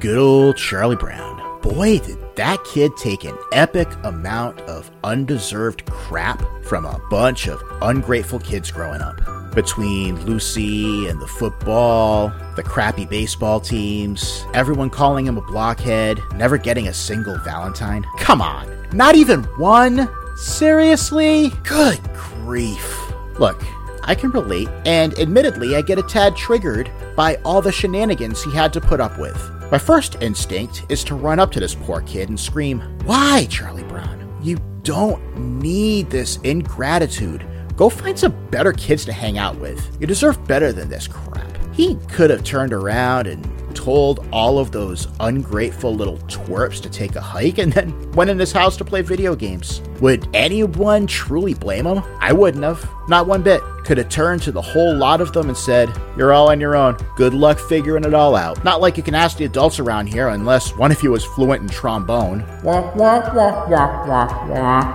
Good old Charlie Brown. Boy, did that kid take an epic amount of undeserved crap from a bunch of ungrateful kids growing up. Between Lucy and the football, the crappy baseball teams, everyone calling him a blockhead, never getting a single Valentine. Come on, not even one? Seriously? Good grief. Look, I can relate, and admittedly, I get a tad triggered by all the shenanigans he had to put up with. My first instinct is to run up to this poor kid and scream, Why, Charlie Brown? You don't need this ingratitude. Go find some better kids to hang out with. You deserve better than this crap. He could have turned around and told all of those ungrateful little twerps to take a hike and then went in his house to play video games. Would anyone truly blame him? I wouldn't have. Not one bit. Could have turned to the whole lot of them and said, You're all on your own. Good luck figuring it all out. Not like you can ask the adults around here unless one of you is fluent in trombone.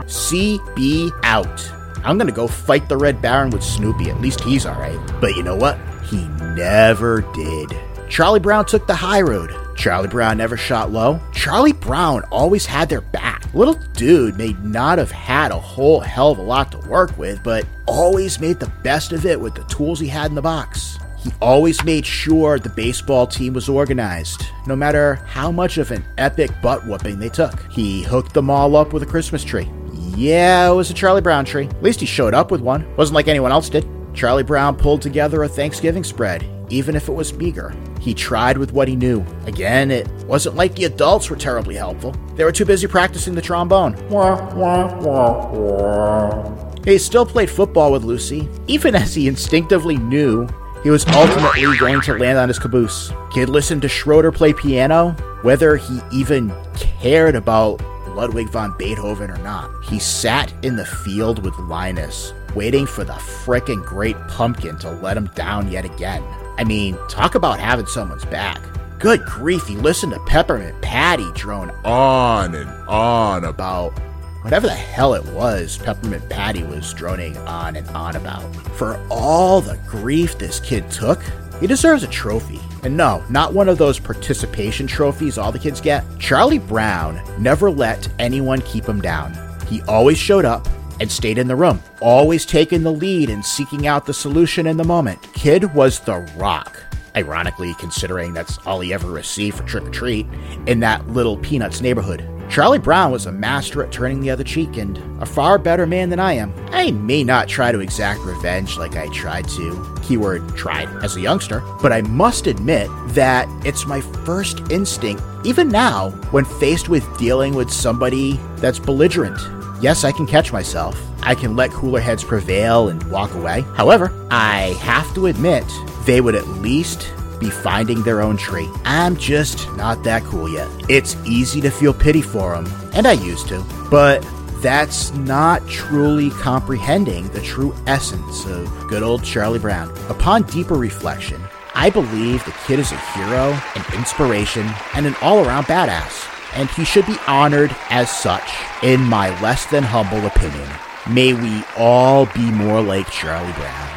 CB out. I'm gonna go fight the Red Baron with Snoopy. At least he's alright. But you know what? He never did. Charlie Brown took the high road. Charlie Brown never shot low. Charlie Brown always had their back. Little dude may not have had a whole hell of a lot to work with, but always made the best of it with the tools he had in the box. He always made sure the baseball team was organized, no matter how much of an epic butt whooping they took. He hooked them all up with a Christmas tree. Yeah, it was a Charlie Brown tree. At least he showed up with one. Wasn't like anyone else did. Charlie Brown pulled together a Thanksgiving spread, even if it was meager. He tried with what he knew. Again, it wasn't like the adults were terribly helpful. They were too busy practicing the trombone. He still played football with Lucy, even as he instinctively knew he was ultimately going to land on his caboose. Kid listened to Schroeder play piano, whether he even cared about Ludwig von Beethoven or not. He sat in the field with Linus, waiting for the frickin' great pumpkin to let him down yet again. I mean, talk about having someone's back. Good grief, you listen to Peppermint Patty drone on and on about whatever the hell it was Peppermint Patty was droning on and on about. For all the grief this kid took, he deserves a trophy. And no, not one of those participation trophies all the kids get. Charlie Brown never let anyone keep him down. He always showed up and stayed in the room, always taking the lead and seeking out the solution in the moment. Kid was the rock. Ironically, considering that's all he ever received for trick or treat in that little Peanuts neighborhood. Charlie Brown was a master at turning the other cheek and a far better man than I am. I may not try to exact revenge like I tried to, keyword tried, as a youngster, but I must admit that it's my first instinct, even now, when faced with dealing with somebody that's belligerent. Yes, I can catch myself. I can let cooler heads prevail and walk away. However, I have to admit, they would at least be finding their own tree. I'm just not that cool yet. It's easy to feel pity for them, and I used to, but that's not truly comprehending the true essence of good old Charlie Brown. Upon deeper reflection, I believe the kid is a hero, an inspiration, and an all around badass, and he should be honored as such, in my less than humble opinion. May we all be more like Charlie Brown.